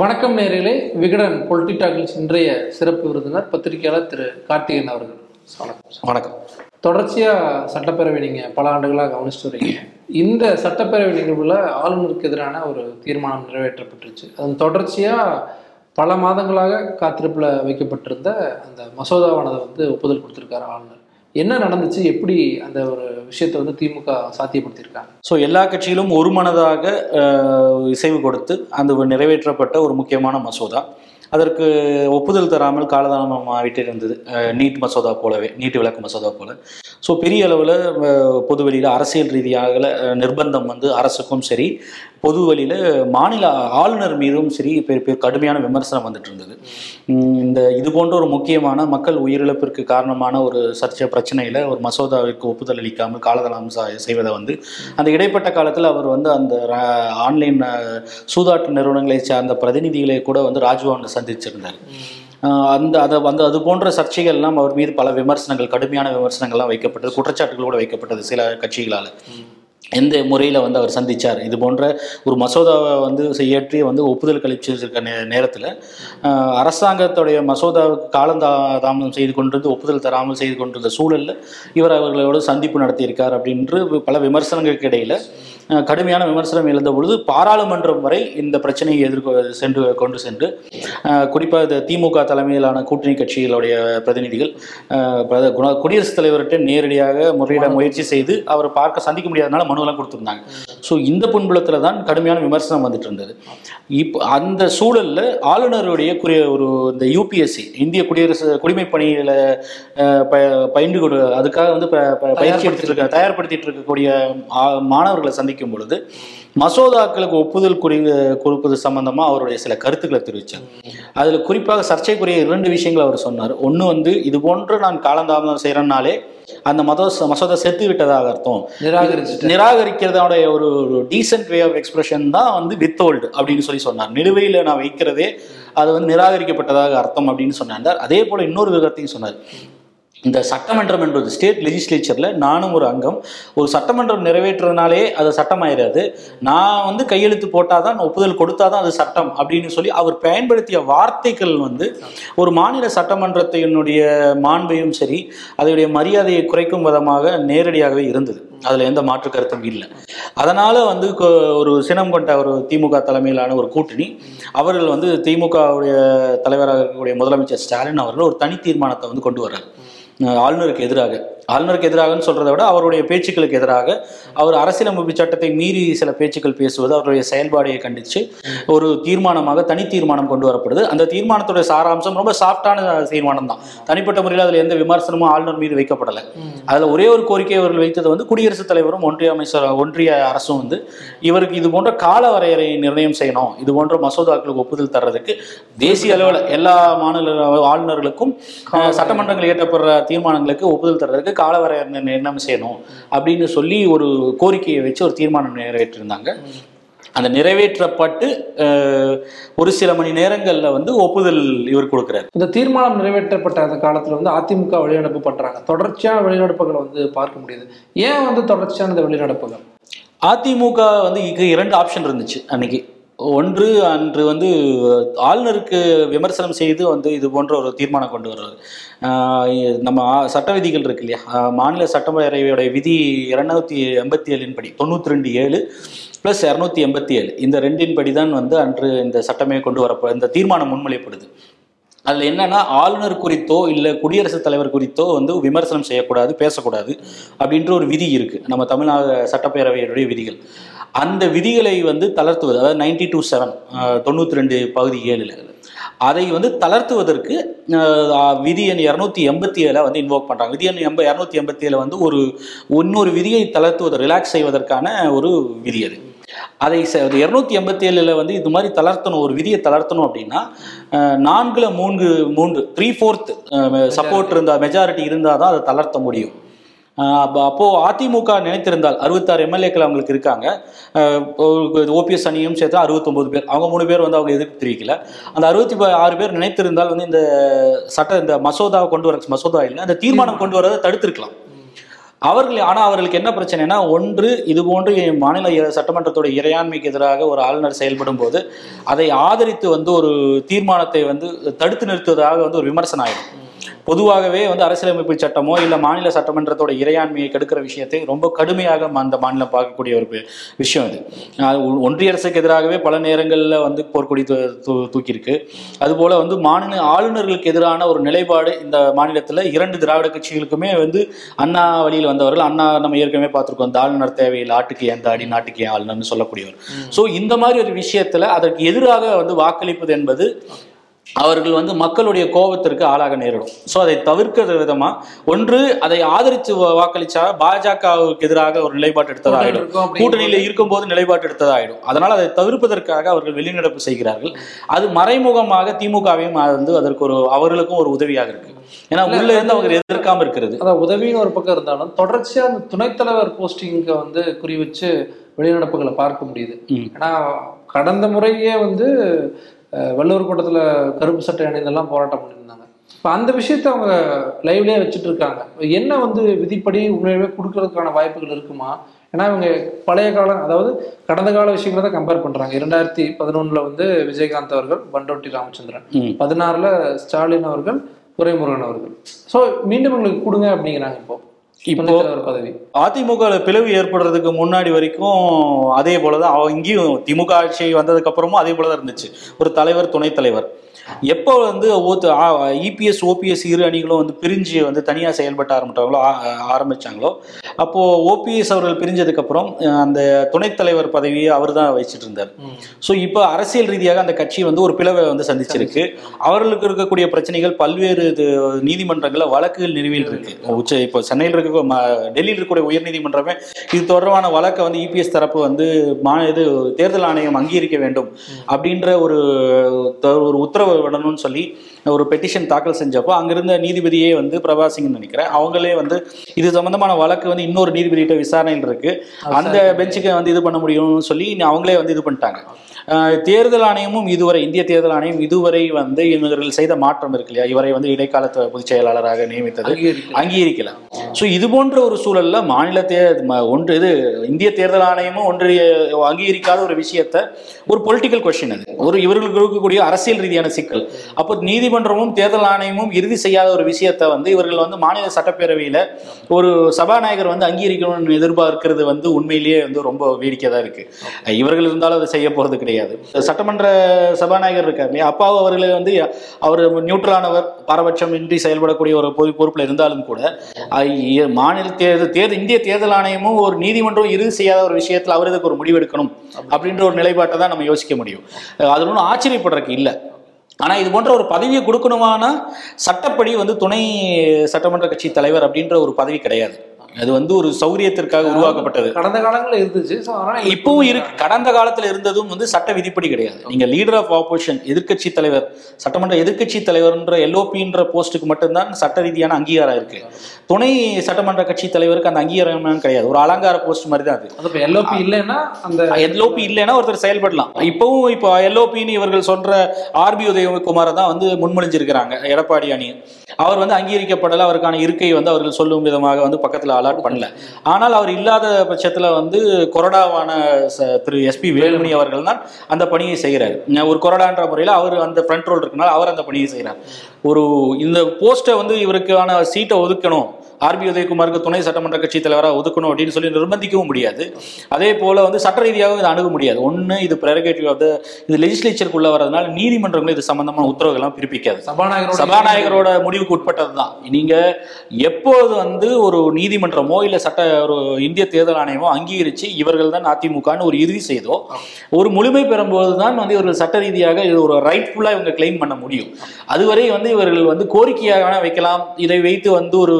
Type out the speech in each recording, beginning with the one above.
வணக்கம் நேர்களே. விகடன் பொலிட்டி டாக்கில்ஸ் இன்றைய சிறப்பு விருந்தினர் பத்திரிகையாளர் திரு கார்த்திகேயன் அவர்கள். வணக்கம். வணக்கம். தொடர்ச்சியாக சட்டப்பேரவை நீங்கள் பல ஆண்டுகளாக கவனிச்சுட்டு வரீங்க. இந்த சட்டப்பேரவை நிகழ்வில் ஆளுநருக்கு எதிரான ஒரு தீர்மானம் நிறைவேற்றப்பட்டுருச்சு. அதன் தொடர்ச்சியாக பல மாதங்களாக காத்திருப்பில் வைக்கப்பட்டிருந்த அந்த மசோதாவானதை வந்து ஒப்புதல் கொடுத்துருக்காரு ஆளுநர். என்ன நடந்துச்சு? எப்படி அந்த ஒரு விஷயத்தை வந்து திமுக சாத்தியப்படுத்தியிருக்காங்க? ஸோ எல்லா கட்சியிலும் ஒரு மனதாக இசைவு கொடுத்து அந்த நிறைவேற்றப்பட்ட ஒரு முக்கியமான மசோதா. அதற்கு ஒப்புதல் தராமல் காலதாமம் ஆகிட்டே இருந்தது நீட் மசோதா போலவே நீட் விளக்கு மசோதா போல. ஸோ பெரிய அளவில் பொதுவெளியில் அரசியல் ரீதியாக நிர்பந்தம் வந்து அரசுக்கும் சரி பொது வழியில் மாநில ஆளுநர் மீதும் சரி பெரிய பெரிய கடுமையான விமர்சனம் வந்துட்டு இருந்தது. இந்த இது போன்ற ஒரு முக்கியமான மக்கள் உயிரிழப்பிற்கு காரணமான ஒரு சர்ச்சை பிரச்சனையில் ஒரு மசோதாவிற்கு ஒப்புதல் அளிக்காமல் காலதாமம் சா- செய்வதை வந்து அந்த இடைப்பட்ட காலத்தில் அவர் வந்து அந்த ஆன்லைன் சூதாட்ட நிறுவனங்களை சார்ந்த பிரதிநிதிகளை கூட வந்து ராஜ்பவனில் சந்திச்சிருந்தார். அந்த அதை வந்து அது போன்ற சர்ச்சைகள்லாம் அவர் மீது பல விமர்சனங்கள் கடுமையான விமர்சனங்கள்லாம் வைக்கப்பட்டது குற்றச்சாட்டுகள் கூட வைக்கப்பட்டது சில கட்சிகளால். எந்த முறையில் வந்து அவர் சந்தித்தார் இது போன்ற ஒரு மசோதாவை வந்து இயற்றி வந்து ஒப்புதல் கழிச்சிருக்க நே நேரத்தில் அரசாங்கத்துடைய மசோதாவுக்கு காலந்தா தாமதம் செய்து கொண்டிருந்து ஒப்புதல் தராமல் செய்து கொண்டிருந்த சூழலில் இவர் அவர்களோடு சந்திப்பு நடத்தியிருக்கார் அப்படின்று பல விமர்சனங்களுக்கு இடையில் கடுமையான விமர்சனம் எழுந்த பொழுது பாராளுமன்றம் வரை இந்த பிரச்சனையை எதிர்கொ சென்று கொண்டு சென்று குறிப்பாக இந்த திமுக தலைமையிலான கூட்டணி கட்சிகளுடைய பிரதிநிதிகள் குண- குடியரசுத் தலைவர்கிட்ட நேரடியாக முறையிட முயற்சி செய்து அவரை பார்க்க சந்திக்க முடியாதனால மனுவெல்லாம் கொடுத்துருந்தாங்க. ஸோ இந்த புண்புலத்தில் தான் கடுமையான விமர்சனம் வந்துட்டு இருந்தது. இப்போ அந்த சூழலில் ஆளுநருடைய குறி ஒரு இந்த யூபிஎஸ்சி இந்திய குடியரசு குடிமை பணியில் பயின்று கொடு அதுக்காக வந்து ப- ப- பயிற்சி எடுத்துட்டு இருக்க தயார்படுத்திட்டு இருக்கக்கூடிய மாணவர்களை மாணவர்களை சந்திக்கும் பொழுது மசோதாக்களுக்கு ஒப்புதல் குறி கொடுப்பது சம்பந்தமா அவருடைய சில கருத்துக்களை தெரிவித்தார் அதுல குறிப்பாக சர்ச்சைக்குரிய இரண்டு விஷயங்களை அவர் சொன்னார். ஒன்று வந்து இது போன்று நான் காலந்தாமதம் செய்கிறனாலே அந்த மதோ மசோதா செத்து விட்டதாக அர்த்தம். நிராகரிக்கிறதோட ஒரு டீசென்ட் வே ஆஃப் எக்ஸ்பிரஷன் தான் வந்து வித்தோல்டு அப்படின்னு சொல்லி சொன்னார். நிலுவையில் நான் வைக்கிறதே அது வந்து நிராகரிக்கப்பட்டதாக அர்த்தம் அப்படின்னு சொன்னார். அதே போல இன்னொரு விதத்தையும் சொன்னார். இந்த சட்டமன்றம் என்பது ஸ்டேட் லெஜிஸ்லேச்சரில் நானும் ஒரு அங்கம். ஒரு சட்டமன்றம் நிறைவேற்றுறதுனாலே அது சட்டமாயிடாது நான் வந்து கையெழுத்து போட்டால் தான் ஒப்புதல் கொடுத்தா தான் அது சட்டம் அப்படின்னு சொல்லி அவர் பயன்படுத்திய வார்த்தைகள் வந்து ஒரு மாநில சட்டமன்றத்தினுடைய மாண்பையும் சரி அதனுடைய மரியாதையை குறைக்கும் விதமாக நேரடியாகவே இருந்தது. அதில் எந்த மாற்று கருத்தும் இல்லை. அதனால் வந்து ஒரு சினம் கொண்ட ஒரு திமுக தலைமையிலான ஒரு கூட்டணி அவர்கள் வந்து திமுகவுடைய தலைவராக இருக்கக்கூடிய முதலமைச்சர் ஸ்டாலின் அவர்கள் ஒரு தனி தீர்மானத்தை வந்து கொண்டு வர்றாரு. ஆளுநருக்கு எதிராக ஆளுநருக்கு எதிராகன்னு சொல்றதை விட அவருடைய பேச்சுக்களுக்கு எதிராக அவர் அரசியலமைப்பு சட்டத்தை மீறி சில பேச்சுக்கள் பேசுவது அவருடைய செயல்பாடையை கண்டித்து ஒரு தீர்மானமாக தனி தீர்மானம் கொண்டு வரப்படுது. அந்த தீர்மானத்துடைய சாராம்சம் ரொம்ப சாஃப்டான தீர்மானம் தான். தனிப்பட்ட முறையில் அதில் எந்த விமர்சனமும் ஆளுநர் மீது வைக்கப்படலை. அதில் ஒரே ஒரு கோரிக்கை அவர்கள் வைத்தது வந்து குடியரசுத் தலைவரும் ஒன்றிய அமைச்சர் ஒன்றிய அரசும் வந்து இவருக்கு இது போன்ற கால வரையறை நிர்ணயம் செய்யணும். இது போன்ற மசோதாக்களுக்கு ஒப்புதல் தர்றதுக்கு தேசிய அளவில் எல்லா மாநில ஆளுநர்களுக்கும் சட்டமன்றங்கள் இயற்றப்படுற தீர்மானங்களுக்கு ஒப்புதல் தர்றதுக்கு கால வரையறை நிர்ணயம் செய்யணும் அப்படின்னு சொல்லி ஒரு கோரிக்கையை வச்சு ஒரு தீர்மானம் நிறைவேற்றிருந்தாங்க. அந்த நிறைவேற்றப்பட்டு ஒரு சில மணி நேரங்களில் வந்து ஒப்புதல் இவர் கொடுக்குறாரு. இந்த தீர்மானம் நிறைவேற்றப்பட்ட அந்த காலத்துல வந்து அதிமுக வெளிநடப்பு பண்றாங்க. தொடர்ச்சியான வெளிநடப்புகளை வந்து பார்க்க முடியுது. ஏன் வந்து தொடர்ச்சியான இந்த வெளிநடப்புகள்? அதிமுக வந்து இரண்டு ஆப்ஷன் இருந்துச்சு அன்னைக்கு. ஒன்று அன்று வந்து ஆளுநருக்கு விமர்சனம் செய்து வந்து இது போன்ற ஒரு தீர்மானம் கொண்டு வர்றாரு நம்ம சட்ட விதிகள் இருக்கு இல்லையா? மாநில சட்டப்பேரவையோட விதி இரநூத்தி எண்பத்தி ஏழின் படி தொண்ணூற்றி ரெண்டு ஏழு ப்ளஸ் இரநூத்தி எண்பத்தி ஏழு இந்த ரெண்டின் படி தான் வந்து அன்று இந்த சட்டமே கொண்டு வரப்போ இந்த தீர்மானம் முன்மொழியப்படுது. அதில் என்னன்னா ஆளுநர் குறித்தோ இல்லை குடியரசுத் தலைவர் குறித்தோ வந்து விமர்சனம் செய்யக்கூடாது பேசக்கூடாது அப்படின்ற ஒரு விதி இருக்குது நம்ம தமிழ்நாடு சட்டப்பேரவையுடைய விதிகள். அந்த விதிகளை வந்து தளர்த்துவது அதாவது நைன்டி டூ செவன் தொண்ணூற்றி ரெண்டு பகுதி ஏழில். அதை வந்து தளர்த்துவதற்கு விதி எண் இரநூத்தி எண்பத்தி ஏழை வந்து இன்வோக் பண்ணுறாங்க விதி எண் எண்ப இரநூத்தி எண்பத்தி ஏழு வந்து ஒரு இன்னொரு விதியை தளர்த்துவது ரிலாக்ஸ் செய்வதற்கான ஒரு விதி அது. அதை இரநூத்தி எண்பத்தி ஏழில் வந்து இது மாதிரி தளர்த்தணும் ஒரு விதியை தளர்த்தணும் அப்படின்னா நான்குல மூன்று மூன்று த்ரீ ஃபோர்த் சப்போர்ட் இருந்தால் மெஜாரிட்டி இருந்தால் தான் அதை தளர்த்த முடியும். அப்போது அதிமுக நினைத்திருந்தால் அறுபத்தாறு எம்எல்ஏக்கள் அவங்களுக்கு இருக்காங்க. ஓபிஎஸ் அணியும் சேர்த்து அறுபத்தொம்போது பேர். அவங்க மூணு பேர் வந்து அவங்க எதிர்ப்பு தெரிவிக்கல அந்த அறுபத்தி ஆறு பேர் நினைத்திருந்தால் வந்து இந்த சட்ட இந்த மசோதாவை கொண்டு வர மசோதா இல்லை அந்த தீர்மானம் கொண்டு வரதை தடுத்திருக்கலாம். அவர்கள் ஆனால் அவர்களுக்கு என்ன பிரச்சனைனா ஒன்று இது போன்று மாநில சட்டமன்றத்தோட இறையாண்மைக்கு எதிராக ஒரு ஆளுநர் செயல்படும் போது அதை ஆதரித்து வந்து ஒரு தீர்மானத்தை வந்து தடுத்து நிறுத்துவதாக வந்து ஒரு விமர்சனம் ஆயிடும். பொதுவாகவே வந்து அரசியலமைப்பு சட்டமோ இல்லை மாநில சட்டமன்றத்தோட இறையாண்மையை கெடுக்கிற விஷயத்தை ரொம்ப கடுமையாக அந்த மாநிலம் பார்க்கக்கூடிய ஒரு விஷயம் இது. ஒன்றிய அரசுக்கு எதிராகவே பல நேரங்களில் வந்து போர்க்கொடி தூக்கியிருக்கு. அதுபோல வந்து மாநில ஆளுநர்களுக்கு எதிரான ஒரு நிலைப்பாடு இந்த மாநிலத்தில் இரண்டு திராவிட கட்சிகளுக்குமே வந்து அண்ணா வழியில் வந்தவர்கள் அண்ணா நம்ம ஏற்கனவே பார்த்துருக்கோம் அந்த ஆளுநர் தேவையில்லை ஆட்டுக்கு எந்த அடி நாட்டுக்கு ஏன் ஆளுநர்னு சொல்லக்கூடியவர். ஸோ இந்த மாதிரி ஒரு விஷயத்துல அதற்கு எதிராக வந்து வாக்களிப்பது என்பது அவர்கள் வந்து மக்களுடைய கோபத்திற்கு ஆளாக நேரிடும். ஸோ அதை தவிர்க்கிற விதமா ஒன்று அதை ஆதரித்து வாக்களிச்சா பாஜகவுக்கு எதிராக ஒரு நிலைப்பாடு அப்படிங்கும் கூட்டணியில இருக்கும்போது நிலைப்பாடு எடுத்ததாயிடும். அதனால் அதை தவிர்ப்பதற்காக அவர்கள் வெளிநடப்பு செய்கிறார்கள். அது மறைமுகமாக திமுகவையும் வந்து அதற்கு ஒரு அவர்களுக்கும் ஒரு உதவியாக இருக்கு. ஏன்னா உள்ள இருந்து அவங்க எதிர்க்காம இருக்கிறது. அதான் உதவின்னு ஒரு பக்கம் இருந்தாலும் தொடர்ச்சியா அந்த துணைத் தலைவர் போஸ்டிங்க வந்து குறி வச்சு வெளிநடப்புகளை பார்க்க முடியுது. ஏன்னா கடந்த முறையே வந்து வள்ளுவர் கூட்டத்துல கருப்பு சட்டை அணிந்தெல்லாம் போராட்டம் பண்ணியிருந்தாங்க. இப்போ அந்த விஷயத்தை அவங்க லைவ்லயே வச்சுட்டு இருக்காங்க. என்ன வந்து விதிப்படி உண்மையாகவே கொடுக்கறதுக்கான வாய்ப்புகள் இருக்குமா? ஏன்னா இவங்க பழைய காலம் அதாவது கடந்த கால விஷயங்களை தான் கம்பேர் பண்றாங்க. இரண்டாயிரத்தி பதினொன்னுல வந்து விஜயகாந்த் அவர்கள் பண்டோட்டி ராமச்சந்திரன். பதினாறுல ஸ்டாலின் அவர்கள் துரைமுருகன் அவர்கள். ஸோ மீண்டும் எங்களுக்கு கொடுங்க அப்படிங்கிறாங்க இப்போ. இப்போ பதவி. அதிமுக பிளவு ஏற்படுறதுக்கு முன்னாடி வரைக்கும் அதே போலதான் அவ இங்கேயும் திமுக ஆட்சி வந்ததுக்கு அப்புறமும் அதே போலதான் இருந்துச்சு. ஒரு தலைவர் துணைத் தலைவர். எப்போ வந்து இபிஎஸ் ஓபிஎஸ் இரு அணிகளும் வந்து பிரிஞ்சு வந்து தனியாக ஆ- ஆரம்பிச்சாங்களோ அப்போ ஓபிஎஸ் அவர்கள் பிரிஞ்சதுக்கு அப்புறம் அஹ், அந்த துணைத் தலைவர் பதவியை அவர் தான் வச்சுட்டு இருந்தார் ஸோ இப்போ அரசியல் ரீதியாக அந்த கட்சி வந்து ஒரு பிளவை வந்து சந்திச்சிருக்கு. அவர்களுக்கு இருக்கக்கூடிய பிரச்சனைகள் பல்வேறு நீதிமன்றங்களில் வழக்குகள் நிலுவையில் இருக்கு. உச்ச இப்போ சென்னையில் இருக்க டெல்லியில் இருக்கக்கூடிய உயர்நீதிமன்றமே இது தொடர்பான வழக்கை வந்து இபிஎஸ் தரப்பு வந்து மா இது தேர்தல் ஆணையம் அங்கீகரிக்க வேண்டும் அப்படின்ற ஒரு ஒரு உத்தரவு விடணும்னு சொல்லி ஒரு பெட்டிஷன் தாக்கல் செஞ்சப்போ அங்கிருந்த நீதிபதியே வந்து பிரபாசிங்னு நினைக்கிறேன். அவங்களே வந்து இது சம்பந்தமான வழக்கு வந்து இன்னொரு நீதிபதிகிட்ட விசாரணையில் இருக்கு. அந்த பெஞ்சுக்கு வந்து இது பண்ண முடியும்னு சொல்லி அவங்களே வந்து இது பண்ணிட்டாங்க. தேர்தல் ஆணையமும் இதுவரை இந்திய தேர்தல் ஆணையம் இதுவரை வந்து இவர்கள் செய்த மாற்றம் இருக்கு இல்லையா? இவரை வந்து இடைக்கால பொதுச் செயலாளராக நியமித்தது. அங்கீகரிக்கல. ஸோ இது போன்ற ஒரு சூழல்ல மாநில தே ஒன்று இது இந்திய தேர்தல் ஆணையமும் ஒன்றிய அங்கீகரிக்காத ஒரு விஷயத்த ஒரு பொலிட்டிக்கல் கொஸ்டின் அது. ஒரு இவர்களுக்கு இருக்கக்கூடிய அரசியல் ரீதியான சிக்கல். அப்போ நீதிமன்றமும் தேர்தல் ஆணையமும் இறுதி செய்யாத ஒரு விஷயத்தை வந்து இவர்கள் வந்து மாநில சட்டப்பேரவையில ஒரு சபாநாயகர் வந்து அங்கீகரிக்கணும்னு எதிர்பார்க்கிறது வந்து உண்மையிலேயே வந்து ரொம்ப வேடிக்கை தான் இருக்கு இவர்கள் இருந்தாலும் அதை செய்ய போறது கிடையாது. சட்டமன்ற சபாநாயகர் இருக்கார் இல்லையா? அப்பாவு அவர்களை வந்து அவர் நியூட்ரலானவர் பாரபட்சம் இன்றி செயல்படக்கூடிய ஒரு பொது பொறுப்பில் இருந்தாலும் கூட மாநில தேர்தல் தேர்தல் இந்திய தேர்தல் ஆணையமும் ஒரு நீதிமன்றம் இறுதி செய்யாத ஒரு விஷயத்தில் அவர் இதுக்கு ஒரு முடிவு எடுக்கணும் அப்படின்ற ஒரு நிலைப்பாட்டை தான் நம்ம யோசிக்க முடியும். அஹ் அது ஒன்றும் ஆச்சரியப்படுறதுக்கு இல்லை. ஆனால் இது போன்ற ஒரு பதவியை கொடுக்கணுமானா சட்டப்படி வந்து துணை சட்டமன்ற கட்சி தலைவர் அப்படின்ற ஒரு பதவி கிடையாது. அது வந்து ஒரு சௌரியத்திற்காக உருவாக்கப்பட்டது. கடந்த காலங்களில் இருந்துச்சு அதனால இப்பவும் இருக்கு. கடந்த காலத்துல இருந்ததும் வந்து சட்ட விதிப்படி கிடையாது. நீங்க லீடர் ஆஃப் ஆப்போசிஷன் எதிர்க்கட்சி தலைவர் சட்டமன்ற எதிர்க்கட்சி தலைவர்ன்ற எல்ஓபின்ற போஸ்ட்டுக்கு மட்டும்தான் சட்ட ரீதியான அங்கீகாரம் இருக்கு. துணை சட்டமன்ற கட்சி தலைவருக்கு அந்த அங்கீகாரம் கிடையாது. ஒரு அலங்கார போஸ்ட் மாதிரி தான் அது. எல்ஓபி இல்லைன்னா அந்த எல்ஓபி இல்லைன்னா ஒருத்தர் செயல்படலாம். இப்பவும் இப்போ எல்ஓபின்னு இவர்கள் சொல்ற ஆர்பி உதயகுமாரை தான் வந்து முன்மொழிஞ்சிருக்கிறாங்க. எடப்பாடி அணி அவர் வந்து அங்கீகரிக்கப்படல. அவருக்கான இருக்கை வந்து அவர்கள் சொல்லும் விதமாக வந்து பக்கத்துல அலாட் பண்ணல. ஆனால் அவர் இல்லாத பட்சத்தில் வந்து கொரடாவான ச- திரு எஸ்பி வேலுமணி அவர்கள் தான் அந்த பணியை செய்கிறார். ஒரு கொரடான்ற முறையில் அவர் அந்த ஃப்ரண்ட் ரோல் இருக்கனால அவர் அந்த பணியை செய்கிறார். ஒரு இந்த போஸ்ட்டை வந்து இவருக்கான சீட்டை ஒதுக்கணும். ஆர்பி உதயகுமாருக்கு துணை சட்டமன்ற கட்சி தலைவராக ஒதுக்கணும் அப்படின்னு சொல்லி நிர்பந்திக்கவும் முடியாது. அதே போல வந்து சட்ட ரீதியாகவும் இதை அணுக முடியாது. ஒன்று இது ப்ரெரகேட்டிவ் ஆஃப் த இது லெஜிஸ்லேச்சருக்குள்ள வரதுனால நீதிமன்றங்களும் இது சம்பந்தமான உத்தரவுகள்லாம் பிறப்பிக்காது. சபாநாயகரோட சபாநாயகரோட முடிவுக்கு உட்பட்டது தான் நீங்க எப்போது வந்து ஒரு நீதிமன்றமோ இல்ல சட்ட ஒரு இந்திய தேர்தல் ஆணையமோ அங்கீகரிச்சு இவர்கள் தான் அதிமுகன்னு ஒரு இறுதி செய்தோ ஒரு முழுமை பெறும்போது தான் வந்து இவர்கள் சட்ட ரீதியாக இது ஒரு ரைட்ஃபுல்லா இவங்க கிளைம் பண்ண முடியும். அதுவரை வந்து இவர்கள் வந்து கோரிக்கையாக வைக்கலாம். இதை வைத்து வந்து ஒரு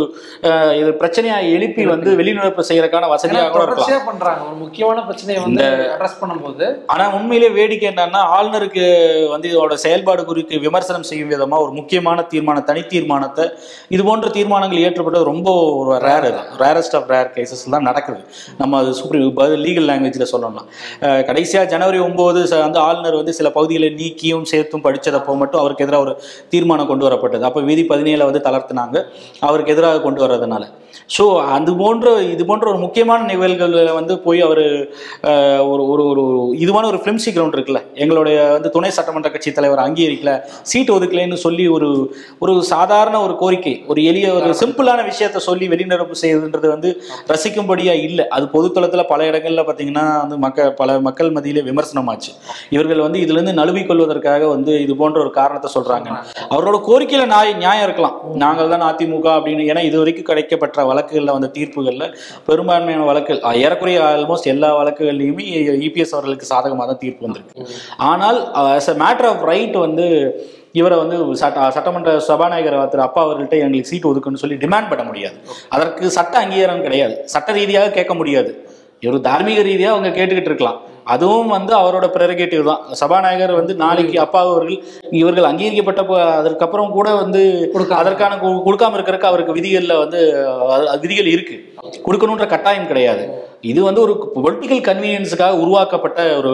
இது பிரச்சனையா எழுப்பி வந்து வெளிநடப்பு செய்யறதுக்கான வசதியாக கூட இருக்கலாம். பண்றாங்க. ஒரு முக்கியமான பிரச்சனையை வந்து அட்ரஸ் பண்ணும்போது. ஆனா உண்மையிலே வேடிக்கை என்னன்னா ஆளுநருக்கு வந்து இதோட செயல்பாடு குறித்து விமர்சனம் செய்யும் விதமா ஒரு முக்கியமான தீர்மானம் தனி தீர்மானத்தை இது போன்ற தீர்மானங்கள் ஏற்றப்பட்டது ரொம்ப ஒரு ரேர் அது ரேரஸ்ட் ஆஃப் ரேர் கேசஸ் தான் நடக்குது. நம்ம அது சுப்ரீம் லீகல் லாங்குவேஜ்ல சொல்லணும்னா. அஹ் கடைசியா ஜனவரி ஒன்பது வந்து ஆளுநர் வந்து சில பகுதிகளை நீக்கியும் சேர்த்தும் படிச்சதப்போ மட்டும் அவருக்கு எதிராக ஒரு தீர்மானம் கொண்டு வரப்பட்டது. அப்போ விதி பதினேழை வந்து தளர்த்தினாங்க. அவருக்கு எதிராக கொண்டு வர வர்றதுனால ஸோ அது போன்ற இது போன்ற ஒரு முக்கியமான நிகழ்வுகளில் வந்து போய் அவர் ஒரு ஒரு ஒரு இதுவான ஒரு ஃபிலிம்சி கிரவுண்ட் இருக்குல்ல எங்களுடைய வந்து துணை சட்டமன்ற கட்சி தலைவர் அங்கீகரிக்கல சீட் ஒதுக்கலைன்னு சொல்லி ஒரு ஒரு சாதாரண ஒரு கோரிக்கை ஒரு எளிய ஒரு சிம்பிளான விஷயத்த சொல்லி வெளிநடப்பு செய்யுதுன்றது வந்து ரசிக்கும்படியா இல்லை. அது பொதுத்தளத்தில் பல இடங்கள்ல பார்த்தீங்கன்னா வந்து மக்கள் பல மக்கள் மத்தியிலே விமர்சனமாச்சு. இவர்கள் வந்து இதுல இருந்து கொள்வதற்காக வந்து இது போன்ற ஒரு காரணத்தை சொல்றாங்க. அவரோட கோரிக்கையில் நியாய நியாயம் இருக்கலாம். நாங்கள் தான் அதிமுக அப்படின்னு ஏன்னா இது வரைக்கும் கிடைக்கப்பட்ட வழக்குகளில் வந்த தீர்ப்புகளில் பெரும்பான்மையான வழக்குகள் ஏறக்குறைய ஆல்மோஸ்ட் எல்லா வழக்குகள்லையுமே இபிஎஸ் அவர்களுக்கு சாதகமாக தான் தீர்ப்பு வந்திருக்கு ஆனால் as a matter of right வந்து இவரை வந்து சட்ட சட்டமன்ற சபாநாயகர் திரு அப்பா அவர்கள்ட்ட எங்களுக்கு சீட் ஒதுக்குன்னு சொல்லி டிமாண்ட் பண்ண முடியாது அதற்கு சட்ட அங்கீகாரம் கிடையாது சட்ட ரீதியாக கேட்க முடியாது ஒரு தார்மீக ரீதியாக அவங்க கேட்டுக்கிட்டு இருக்கலாம் அதுவும் வந்து அவரோட ப்ரெரகேட்டிவ் தான். சபாநாயகர் வந்து நாளைக்கு அப்பா அவர்கள் இவர்கள் அங்கீகரிக்கப்பட்ட அதற்கப்புறம் கூட வந்து. அதற்கான கொடுக்காம இருக்கிறதுக்கு அவருக்கு விதிகளில் வந்து விதிகள் இருக்கு. கொடுக்கணுன்ற கட்டாயம் கிடையாது. இது வந்து ஒரு பொலிட்டிக்கல் கன்வீனியன்ஸுக்காக உருவாக்கப்பட்ட ஒரு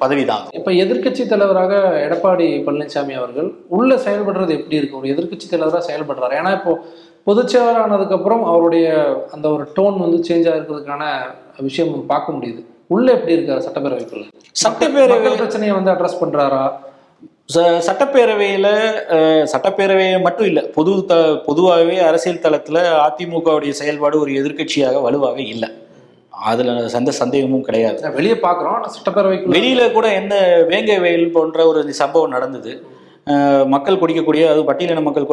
பதவி தான். இப்ப எதிர்க்கட்சி தலைவராக எடப்பாடி பழனிசாமி அவர்கள் உள்ள செயல்படுறது எப்படி இருக்கு? ஒரு எதிர்க்கட்சி தலைவராக செயல்படுறாரு. ஏன்னா இப்போ பொதுச்செயலாளர் ஆனதுக்கு அப்புறம் அவருடைய அந்த ஒரு டோன் வந்து சேஞ்ச் ஆகிறதுக்கான விஷயம் பார்க்க முடியுது. உள்ள எப்படி இருக்காரு சட்டப்பேரவைக்குள்ள? சட்டப்பேரவை பிரச்சனையை வந்து அட்ரஸ் பண்றாரா? சட்டப்பேரவையில அஹ், சட்டப்பேரவை மட்டும் இல்லை பொது த பொதுவாகவே அரசியல் தளத்துல அதிமுகவுடைய செயல்பாடு ஒரு எதிர்க்கட்சியாக வலுவாக இல்லை. அதுல எந்த சந்தேகமும் கிடையாது. வெளியே பாக்குறோம் ஆனா சட்டப்பேரவைக்குள்ள வெளியில கூட எந்த வேங்கை வயல் போன்ற ஒரு சம்பவம் நடந்தது மக்கள் குடிக்கக்கூடிய அது பட்டியலின மக்கள்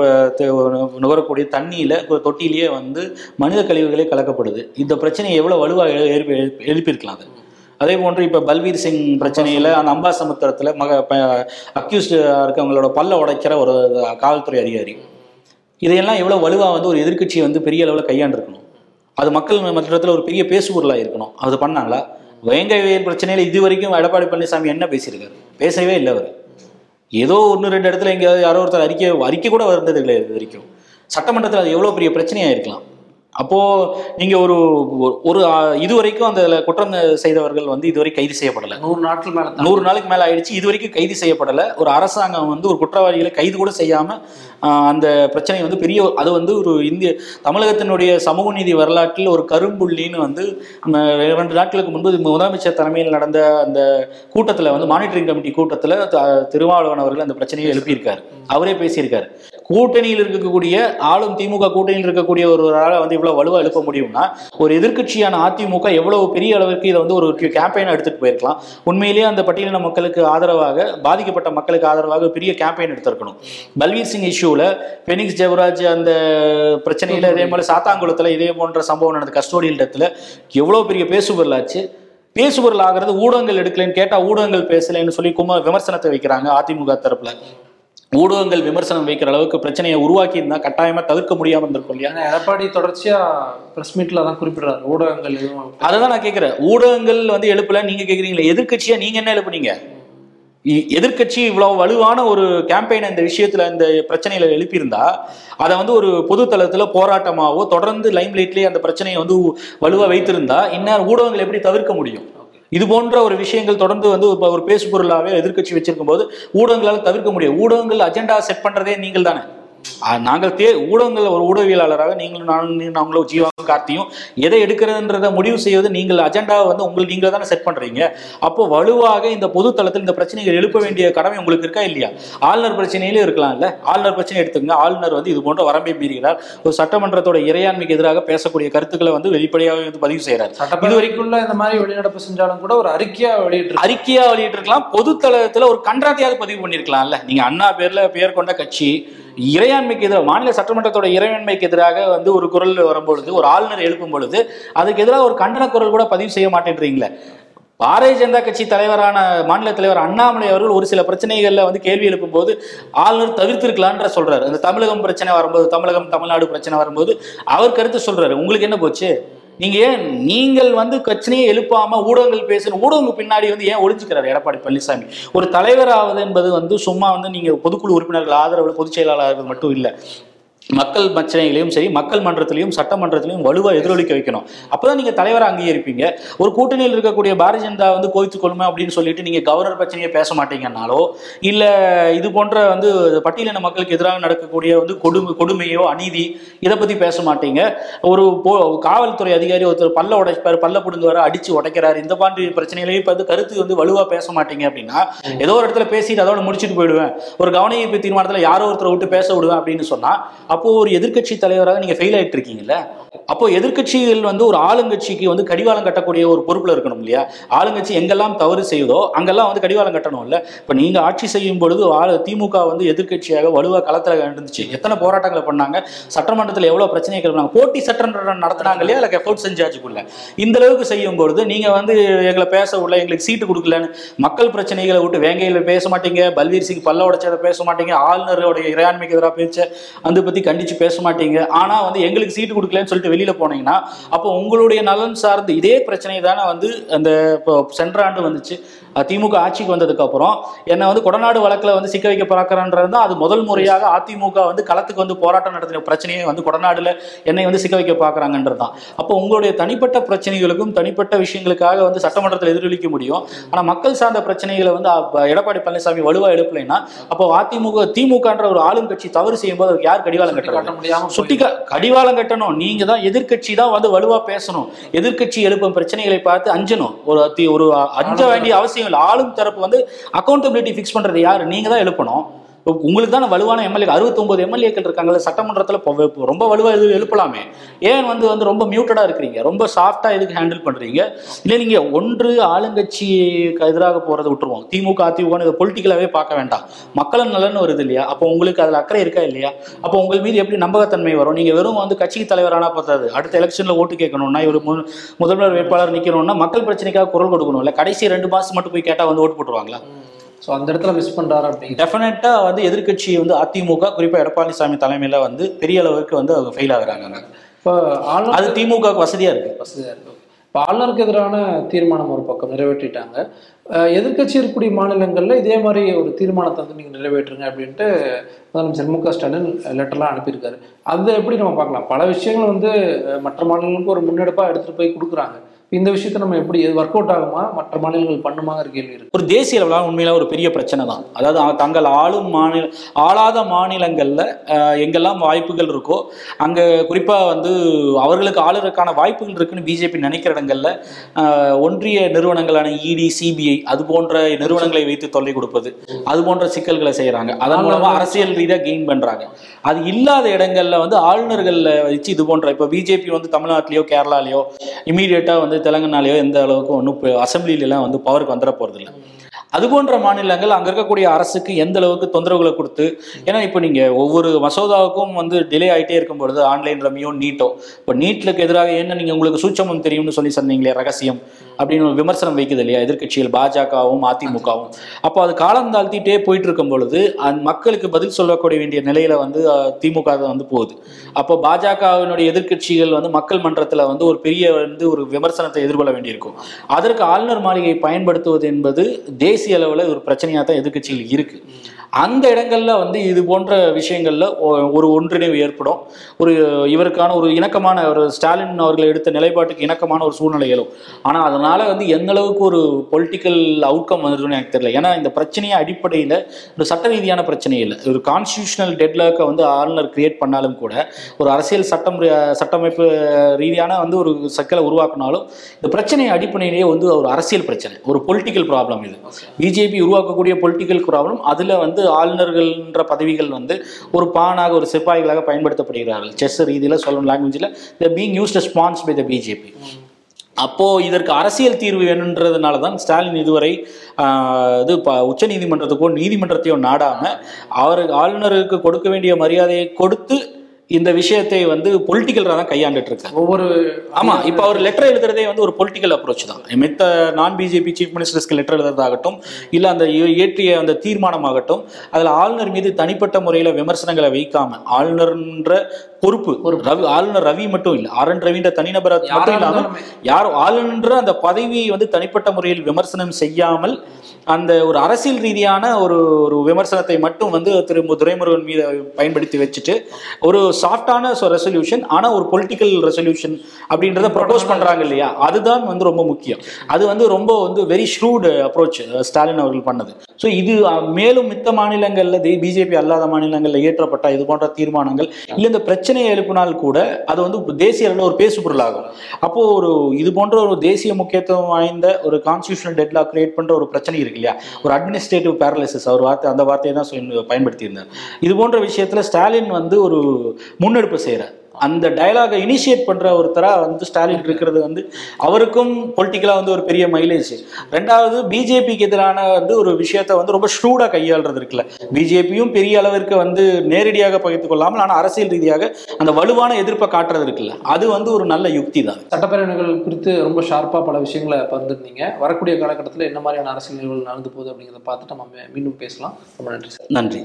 நுகரக்கூடிய தண்ணியில ஒரு தொட்டிலேயே வந்து மனித கழிவுகளே கலக்கப்படுது. இந்த பிரச்சனையை எவ்வளவு வலுவாக எழு- எழுப்பி எழுப்பி- எழுப்பியிருக்கலாம் அது? அதே போன்று இப்போ பல்வீர் சிங் பிரச்சனையில் அந்த அம்பாசமுத்திரத்தில் மக அக்யூஸ்டாக இருக்கவங்களோட பல்ல உடைக்கிற ஒரு காவல்துறை அதிகாரி. இதையெல்லாம் எவ்வளோ வலுவாக வந்து ஒரு எதிர்க்கட்சி வந்து பெரிய அளவில் கையாண்டிருக்கணும். அது மக்கள் மன்றத்தில் ஒரு பெரிய பேசுபொருளாக இருக்கணும். அது பண்ணாங்களா? வேங்கை பிரச்சனையில் இது வரைக்கும் எடப்பாடி பழனிசாமி என்ன பேசியிருக்காரு? பேசவே இல்லை அவர். ஏதோ ஒன்று ரெண்டு இடத்துல எங்கேயாவது யாரோ ஒருத்தர் அறிக்கை அறிக்கை கூட வந்தது இல்லை இது வரைக்கும். சட்டமன்றத்தில் அது எவ்வளோ பெரிய பிரச்சனையாக இருக்கலாம். அப்போ நீங்க ஒரு ஒரு- இதுவரைக்கும் அந்த குற்றம் செய்தவர்கள் வந்து இதுவரை கைது செய்யப்படலை. நூறு நாட்கள் மேல. நூறு நாளுக்கு மேல ஆயிடுச்சு இது வரைக்கும் கைது செய்யப்படல. ஒரு அரசாங்கம் வந்து ஒரு குற்றவாளிகளை கைது கூட செய்யாம அந்த பிரச்சனை வந்து பெரிய அது வந்து ஒரு இந்திய தமிழகத்தினுடைய சமூக நீதி வரலாற்றில் ஒரு கரும்புள்ளின்னு வந்து ம, இரண்டு நாட்களுக்கு முன்பு முதலமைச்சர் தலைமையில் நடந்த அந்த கூட்டத்துல வந்து மானிட்டரிங் கமிட்டி கூட்டத்துல திருமாவளவன் அவர்கள் அந்த பிரச்சனையை எழுப்பியிருக்காரு. அவரே பேசியிருக்காரு. கூட்டணியில் இருக்கக்கூடிய ஆளும் திமுக கூட்டணியில் இருக்கக்கூடிய ஒருவரால் வந்து இவ்வளவு வலுவா எழுப்ப முடியும்னா ஒரு எதிர்க்கட்சியான அதிமுக எவ்வளவு பெரிய அளவிற்கு இதை வந்து ஒரு கேம்பெயின் எடுத்துட்டு போயிருக்கலாம். உண்மையிலேயே அந்த பட்டியலின மக்களுக்கு ஆதரவாக பாதிக்கப்பட்ட மக்களுக்கு ஆதரவாக பெரிய கேம்பெயின் எடுத்திருக்கணும். பல்வீர் சிங் இஷ்யூல பெனிக்ஸ் ஜெவராஜ் அந்த பிரச்சனையில் இதே மாதிரி சாத்தாங்குளத்தில் இதே போன்ற சம்பவம் நடந்த கஸ்டோடியல் இடத்துல எவ்வளோ பெரிய பேசுபொருளாச்சு பேசுபொருள் ஆகிறது ஊடகங்கள் எடுக்கலைன்னு கேட்டால் ஊடகங்கள் பேசலைன்னு சொல்லி கும விமர்சனத்தை வைக்கிறாங்க அதிமுக தரப்பில். ஊடகங்கள் விமர்சனம் வைக்கிற அளவுக்கு பிரச்சனையை உருவாக்கி இருந்தா கட்டாயமா தவிர்க்க முடியாம இருந்திருக்கும் இல்லையா? எடப்பாடி தொடர்ச்சியா பிரஸ் மீட்ல தான் குறிப்பிடுறாரு. ஊடகங்கள் எதுவும் அதை தான் நான் கேட்கிறேன் ஊடகங்கள் வந்து எழுப்பல நீங்க கேக்குறீங்களே எதிர்க்கட்சியா நீங்க என்ன எழுப்புனீங்க? எதிர்க்கட்சி இவ்வளவு வலுவான ஒரு கேம்பெயின் இந்த விஷயத்துல இந்த பிரச்சனையில எழுப்பியிருந்தா அதை வந்து ஒரு பொது தளத்துல போராட்டமாவோ தொடர்ந்து லைம்லைட்லயே அந்த பிரச்சனையை வந்து வலுவா வைத்திருந்தா இன்னும் ஊடகங்கள் எப்படி தவிர்க்க முடியும்? இது போன்ற ஒரு விஷயங்கள் தொடர்ந்து வந்து ஒரு பேசுபொருளாகவே எதிர்கட்சி எதிர்க்கட்சி வச்சிருக்கும் போது ஊடகங்களால் தவிர்க்க முடியும். ஊடகங்கள் அஜெண்டா செட் பண்றதே நீங்கள் தானே நாங்கள் தே ஊடகங்கள் ஒரு ஊடகவியலாளராக நீங்களும் நானும் நாங்களும் ஜீவாவும் கார்த்தியும் எதை எடுக்கிறதுன்றத முடிவு செய்வது நீங்கள் அஜெண்டாவை வந்து உங்களுக்கு நீங்கள் தானே செட் பண்றீங்க. அப்போ வலுவாக இந்த பொது தளத்தில் இந்த பிரச்சனைகள் எழுப்ப வேண்டிய கடமை உங்களுக்கு இருக்கா இல்லையா? ஆளுநர் பிரச்சனையிலும் இருக்கலாம்ல. ஆளுநர் பிரச்சனை எடுத்துக்கங்க. ஆளுநர் வந்து இது போன்ற வரம்பை மீறுகிறார் ஒரு சட்டமன்றத்தோட இறையாண்மைக்கு எதிராக பேசக்கூடிய கருத்துக்களை வந்து வெளிப்படையாக வந்து பதிவு செய்கிறார் சட்டப்பேரவைக்குள்ள இந்த மாதிரி வெளிநடப்பு செஞ்சாலும் கூட ஒரு அறிக்கையா வெளியிட்டு அறிக்கையா வெளியிட்டிருக்கலாம். பொது தளத்துல ஒரு கன்றாத்தையாவது பதிவு பண்ணிருக்கலாம்ல நீங்க அண்ணா பேர்ல பெயர் கொண்ட கட்சி இறையாண்மைக்கு எதிராக மாநில சட்டமன்றத்தோட இறையாண்மைக்கு எதிராக வந்து ஒரு குரல் வரும்பொழுது ஒரு ஆளுநர் எழுப்பும் பொழுது அதுக்கு எதிராக ஒரு கண்டன குரல் கூட பதிவு செய்ய மாட்டேன்றீங்களே? பாரதிய ஜனதா கட்சி தலைவரான மாநில தலைவர் அண்ணாமலை அவர்கள் ஒரு சில பிரச்சனைகள்ல வந்து கேள்வி எழுப்பும் போது ஆளுநர் தவிர்த்திருக்கலான்ற சொல்றாரு. அந்த தமிழகம் பிரச்சனை வரும்போது தமிழகம் தமிழ்நாடு பிரச்சனை வரும்போது அவர் கருத்து சொல்றாரு. உங்களுக்கு என்ன போச்சு? நீங்க ஏன் நீங்கள் வந்து கட்சினையே எழுப்பாம ஊடகங்கள் பேசணும் ஊடகங்கள் பின்னாடி வந்து ஏன் ஒளிஞ்சுக்கிறாரு? எடப்பாடி பழனிசாமி. ஒரு தலைவராவது என்பது வந்து சும்மா வந்து நீங்க பொதுக்குழு உறுப்பினர்கள் ஆதரவு பொதுச் செயலாளர்கள் மட்டும் இல்லை. மக்கள் பிரச்சனைகளையும் சரி மக்கள் மன்றத்திலையும் சட்டமன்றத்திலையும் வலுவாக எதிரொலிக்க வைக்கணும். அப்பதான் நீங்க தலைவரை அங்கீகரிப்பீங்க. ஒரு கூட்டணியில் இருக்கக்கூடிய பாரதிய ஜனதா வந்து கோவித்து கொள்ளும அப்படின்னு சொல்லிட்டு நீங்க கவர்னர் பிரச்சனையை பேச மாட்டீங்கன்னாலோ இல்ல இது போன்ற வந்து பட்டியலின மக்களுக்கு எதிராக நடக்கக்கூடிய வந்து கொடுமை கொடுமையோ அநீதி இதை பத்தி பேச மாட்டீங்க. ஒரு போ- காவல்துறை அதிகாரி ஒருத்தர் பல்ல உடைப்பாரு பல்ல புடுங்க வர அடிச்சு உடைக்கிறாரு. இந்த மாதிரி பிரச்சனைகளையும் இப்ப வந்து கருத்து வந்து வலுவா பேச மாட்டீங்க அப்படின்னா ஏதோ ஒரு இடத்துல பேசிட்டு அதோட முடிச்சுட்டு போயிடுவேன். ஒரு கவன ஈர்ப்பு தீர்மானத்துல யாரோ ஒருத்தரை விட்டு பேச விடுவேன் அப்படின்னு சொன்னா அப்போ ஒரு எதிர்க்கட்சி தலைவராக நீங்க ஃபெயில் ஆயிட்டு இருக்கீங்கல்ல அப்போ எதிர்க்கட்சிகள் வந்து ஒரு ஆளுங்கட்சிக்கு வந்து கடிவாளம் கட்டக்கூடிய ஒரு பொறுப்புல இருக்கணும் இல்லையா? ஆளுங்கட்சி எங்கெல்லாம் தவறு செய்யுதோ அங்கெல்லாம் வந்து கடிவாளம் கட்டணும் இல்ல இப்ப நீங்க ஆட்சி செய்யும் பொழுது திமுக வந்து எதிர்க்கட்சியாக வலுவா களத்துல இருந்துச்சு. எத்தனை போராட்டங்களை பண்ணாங்க? சட்டமன்றத்தில் எவ்வளவு பிரச்சனைகள் பண்ணாங்க போட்டி சட்டமன்றம் நடத்தினாங்க இல்லையா? அதுக்கு எஃபோர்ட் செஞ்சாச்சுக்குள்ள. இந்த அளவுக்கு செய்யும் பொழுது நீங்க வந்து எங்களை பேச விடல எங்களுக்கு சீட்டு கொடுக்கலன்னு மக்கள் பிரச்சனைகளை விட்டு வேங்கையில் பேச மாட்டீங்க. பல்வீர் சிங் பல்ல உடைச்சதை பேச மாட்டீங்க. ஆளுநருடைய இறையாண்மைக்கு எதிராக பேச்ச அந்த பத்தி கண்டிச்சு பேச மாட்டீங்க. ஆனா வந்து எங்களுக்கு சீட்டு கொடுக்கலன்னு சொல்லிட்டு வெளியில போனீங்கன்னா அப்போ உங்களுடைய நலன் சார்ந்து இதே பிரச்சனை தானே வந்து அந்த சென்ற ஆண்டு வந்துச்சு. திமுக ஆட்சிக்கு வந்ததுக்கு அப்புறம் என்னை வந்து கொடநாடு வழக்குல வந்து சிக்க வைக்க பார்க்கறன்றது தான் அது முதல் முறையாக அதிமுக வந்து களத்துக்கு வந்து போராட்டம் நடத்தின பிரச்சனையை வந்து கொடநாடுல என்னை வந்து சிக்க வைக்க பார்க்கறாங்கன்றது தான். அப்போ உங்களுடைய தனிப்பட்ட பிரச்சனைகளுக்கும் தனிப்பட்ட விஷயங்களுக்காக வந்து சட்டமன்றத்தில் எதிரொலிக்க முடியும். ஆனா மக்கள் சார்ந்த பிரச்சனைகளை வந்து எடப்பாடி பழனிசாமி வலுவா எழுப்பலைன்னா அப்போ அதிமுக திமுகன்ற ஒரு ஆளும் கட்சி தவறு செய்யும் போது அதுக்கு யார் கடிவாளம் முடியாம சுட்டி கடிவாளம் கட்டணும். நீங்க தான் எதிர்க்கட்சி தான் வந்து வலுவா பேசணும். எதிர்க்கட்சி எழுப்பும் பிரச்சனைகளை பார்த்து அஞ்சணும். ஒரு ஒரு அஞ்ச வேண்டிய அவசியம் இல்லை. ஆளும் தரப்பு வந்து அக்கௌண்டபிலிட்டி ஃபிக்ஸ் பண்றது யாரு? நீங்க தான் எழுப்பணும். உங்களுக்கு தானே வலுவான எம்எல்ஏ அறுபத்தொம்பது எம்எல்ஏக்கள் இருக்காங்கல்ல சட்டமன்றத்தில் ரொம்ப வலுவாக எது எழுப்பலாமே. ஏன் வந்து வந்து ரொம்ப மியூட்டடாக இருக்கிறீங்க? ரொம்ப சாஃப்டாக எதுக்கு ஹேண்டில் பண்ணுறீங்க இல்லை நீங்கள் ஒன்று ஆளுங்கட்சிக்கு எதிராக போகிறத விட்டுருவோம். திமுக அதிமுகன்னு இதை பொலிட்டிக்கலாகவே பார்க்க வேண்டாம். மக்களின் நலன் வருது இல்லையா? அப்போ உங்களுக்கு அதில் அக்கறை இருக்கா இல்லையா? அப்போ உங்கள் மீது எப்படி நம்பகத்தன்மை வரும்? நீங்கள் வெறும் வந்து கட்சிக்கு தலைவரானா பார்த்தாது அடுத்த எலெக்ஷனில் ஓட்டு கேட்கணும்னா இவர் மு- முதல்வர் வேட்பாளர் நிற்கணும்னா மக்கள் பிரச்சனைக்காக குரல் கொடுக்கணும். இல்லை கடைசி ரெண்டு மாதம் மட்டும் போய் கேட்டால் வந்து ஓட்டு போட்டுருவாங்களா? ஸோ அந்த இடத்துல மிஸ் பண்றாரு அப்படிங்கிற டெஃபினட்டா வந்து எதிர்க்கட்சி வந்து அதிமுக குறிப்பா எடப்பாடிசாமி தலைமையில வந்து பெரிய அளவுக்கு வந்து அவங்க ஃபெயில் ஆகுறாங்க. இப்போ அது திமுக வசதியா இருக்கு. வசதியாக இருக்கு. இப்போ ஆளுநருக்கு எதிரான தீர்மானம் ஒரு பக்கம் நிறைவேற்றிட்டாங்க. அஹ் எதிர்க்கட்சி இருக்கக்கூடிய மாநிலங்களில் இதே மாதிரி ஒரு தீர்மானத்தை வந்து நீங்கள் நிறைவேற்றுங்க அப்படின்ட்டு முதலமைச்சர் மு க ஸ்டாலின் லெட்டர்லாம் அனுப்பியிருக்காரு. அதை எப்படி நம்ம பார்க்கலாம்? பல விஷயங்கள் வந்து மற்ற மாநிலங்களுக்கு ஒரு முன்னெடுப்பாக எடுத்துகிட்டு போய் கொடுக்குறாங்க. இந்த விஷயத்தை நம்ம எப்படி ஒர்க் அவுட் ஆகுமா? மற்ற மாநிலங்கள் பண்ணுமாங்கிற கேள்வி இருக்கு. ஒரு தேசிய அளவில் உண்மையில ஒரு பெரிய பிரச்சனை தான். அதாவது தங்கள் ஆளும் மாநில ஆளாத மாநிலங்கள்ல எங்கெல்லாம் வாய்ப்புகள் இருக்கோ அங்க குறிப்பா வந்து அவர்களுக்கு ஆளுறதுக்கான வாய்ப்புகள் இருக்குன்னு பிஜேபி நினைக்கிற இடங்கள்ல ஒன்றிய நிறுவனங்களான இடி சிபிஐ அது போன்ற நிறுவனங்களை வைத்து தொல்லை கொடுப்பது அது போன்ற சிக்கல்களை செய்யறாங்க. அதன் மூலமா அரசியல் ரீதியா கெயின் பண்றாங்க. அது இல்லாத இடங்கள்ல வந்து ஆளுநர்கள்ல வச்சு இது போன்ற இப்போ பிஜேபி வந்து தமிழ்நாட்டிலயோ கேரளாலயோ இமீடியட்டா வந்து தெலுங்கானாலயோ எந்த அளவுக்கு ஒன்றும் அசம்பிளிலாம் வந்து பவருக்கு வந்துட போறது இல்லை அது போன்ற மாநிலங்கள் அங்க இருக்கக்கூடிய அரசுக்கு எந்த அளவுக்கு தொந்தரவுகளை கொடுத்து ஏன்னா இப்போ நீங்க ஒவ்வொரு மசோதாவுக்கும் வந்து டிலே ஆயிட்டே இருக்கும் பொழுது ஆன்லைன் ரம்மியோ நீட்டோ இப்போ நீட்டுக்கு எதிராக என்ன நீங்க உங்களுக்கு சூட்சமம் தெரியும்னு சொல்லி சொன்னீங்களே ரகசியம். அப்படின்னு ஒரு விமர்சனம் வைக்குது இல்லையா? எதிர்கட்சிகள் பாஜகவும் அதிமுகவும். அப்போ அது காலம் தாழ்த்திட்டே போயிட்டு இருக்கும் பொழுது அந் மக்களுக்கு பதில் சொல்லக்கூடிய வேண்டிய நிலையில வந்து திமுக தான் வந்து போகுது. அப்போ பாஜகவினுடைய எதிர்க்கட்சிகள் வந்து மக்கள் மன்றத்தில் வந்து ஒரு பெரிய வந்து ஒரு விமர்சனத்தை எதிர்கொள்ள வேண்டியிருக்கும். அதற்கு ஆளுநர் மாளிகை பயன்படுத்துவது என்பது தேசிய அளவில் ஒரு பிரச்சனையாக தான் எதிர்க்கட்சிகள் இருக்கு. அந்த இடங்கள்ல வந்து இது போன்ற விஷயங்கள்ல ஒ- ஒரு ஒன்றிணைவு ஏற்படும். ஒரு இவருக்கான ஒரு இணக்கமான ஒரு ஸ்டாலின் அவர்கள் எடுத்த நிலைப்பாட்டுக்கு இணக்கமான ஒரு சூழ்நிலை எழும். ஆனால் அதனால் அதனால வந்து எந்த அளவுக்கு ஒரு பொலிட்டிக்கல் அவுட்கம் வந்துருன்னு எனக்கு தெரியல. ஏன்னா இந்த பிரச்சனையை அடிப்படையில் ஒரு சட்ட ரீதியான பிரச்சனை இல்லை. ஒரு கான்ஸ்டியூஷனல் டெட்லாக்கை வந்து ஆளுநர் கிரியேட் பண்ணாலும் கூட ஒரு அரசியல் சட்டம் சட்டமைப்பு ரீதியான வந்து ஒரு சக்கலை உருவாக்கினாலும் இந்த பிரச்சனை அடிப்படையிலேயே வந்து ஒரு அரசியல் பிரச்சனை ஒரு பொலிட்டிக்கல் ப்ராப்ளம் இது. பிஜேபி உருவாக்கக்கூடிய பொலிட்டிக்கல் ப்ராப்ளம் அதில் வந்து ஆளுநர்கள்ன்ற பதவிகள் வந்து ஒரு பானாக ஒரு சிப்பாய்களாக பயன்படுத்தப்படுகிறார்கள். செஸ் ரீதியில் சொல்லணும் லாங்குவேஜில் the being used sponsored by the BJP அப்போ இதற்கு அரசியல் தீர்வு வேணுன்றதுனால தான் ஸ்டாலின் இதுவரை இது ப உச்ச நீதிமன்றத்துக்கோ நீதிமன்றத்தையோ நாடாம அவர் ஆளுநருக்கு கொடுக்க வேண்டிய மரியாதையை கொடுத்து இந்த விஷயத்தை வந்து பொலிட்டிக்கலாக தான் கையாண்டுட்டு இருக்காரு. ஒவ்வொரு ஆமா இப்ப அவர் லெட்டர் எழுதுறதே வந்து ஒரு பொலிட்டிக்கல் அப்ரோச் தான். மித்த நான் பிஜேபி சீஃப் மினிஸ்டர்ஸ்க்கு லெட்டர் எழுதுறதாகட்டும் இல்ல அந்த இயற்றிய அந்த தீர்மானமாகட்டும் அதுல ஆளுநர் மீது தனிப்பட்ட முறையில விமர்சனங்களை வைக்காம ஆளுநர்ன்ற பொறுப்பு ஒரு ரவி ஆளுநர் ரவி மட்டும் இல்ல ஆர் என் ரவின்ற தனிநபர் மட்டும் இல்லாம இருந்தாலுமே. யார் ஆளுநர் அந்த பதவியை வந்து தனிப்பட்ட முறையில் விமர்சனம் செய்யாமல் அந்த ஒரு அரசியல் ரீதியான ஒரு ஒரு விமர்சனத்தை மட்டும் வந்து திரு துரைமுருகன் மீது பயன்படுத்தி வச்சுட்டு ஒரு சாஃப்டான ரெசல்யூஷன் ஆனால் ஒரு பொலிட்டிக்கல் ரெசல்யூஷன் அப்படின்றத ப்ரொபோஸ் பண்ணுறாங்க இல்லையா? அதுதான் வந்து ரொம்ப முக்கியம். அது வந்து ரொம்ப வந்து வெரி ஷ்ரூடு அப்ரோச் ஸ்டாலின் அவர்கள் பண்ணது. ஸோ இது மேலும் மித்த தி பிஜேபி அல்லாத மாநிலங்களில் இயற்றப்பட்ட இது போன்ற தீர்மானங்கள் இல்லை இந்த பிரச்சனையை எழுப்பினால் கூட அது வந்து தேசிய அளவில் ஒரு பேசு பொருளாகும் அப்போது ஒரு இது போன்ற ஒரு தேசிய முக்கியத்துவம் வாய்ந்த ஒரு கான்ஸ்டியூஷனல் டெட்லா கிரியேட் பண்ணுற ஒரு பிரச்சனை இருக்கு இல்லையா? ஒரு அட்மினிஸ்ட்ரேட்டிவ் பேரலிசிஸ் அவர் வார்த்தை அந்த வார்த்தையை தான் சொல்லி- பயன்படுத்தியிருந்தார். இது போன்ற விஷயத்துல ஸ்டாலின் வந்து ஒரு முன்னெடுப்பு செய்கிறார் அந்த டயலாகை இனிஷியேட் பண்ற ஒருத்தரா வந்து ஸ்டாலின் இருக்கிறது வந்து அவருக்கும் பொலிட்டிக்கலா வந்து ஒரு பெரிய மைலேஜ் ரெண்டாவது பிஜேபிக்கு எதிரான வந்து ஒரு விஷயத்த வந்து ரொம்ப ஷ்ரூடா கையாளுறது இருக்குல்ல. பிஜேபியும் பெரிய அளவிற்கு வந்து நேரடியாக பகிர்ந்து கொள்ளாமல் ஆனால் அரசியல் ரீதியாக அந்த வலுவான எதிர்ப்பை காட்டுறது இருக்குல்ல. அது வந்து ஒரு நல்ல யுக்தி தான். சட்டப்பேரவைகள் குறித்து ரொம்ப ஷார்ப்பாக பல விஷயங்களை பகிர்ந்துருந்தீங்க. வரக்கூடிய காலகட்டத்தில் என்ன மாதிரியான அரசியல் நிகழ்வுகள் நடந்து போகுது அப்படிங்கிறத பார்த்துட்டு நம்ம மீண்டும் பேசலாம். ரொம்ப நன்றி சார். நன்றி.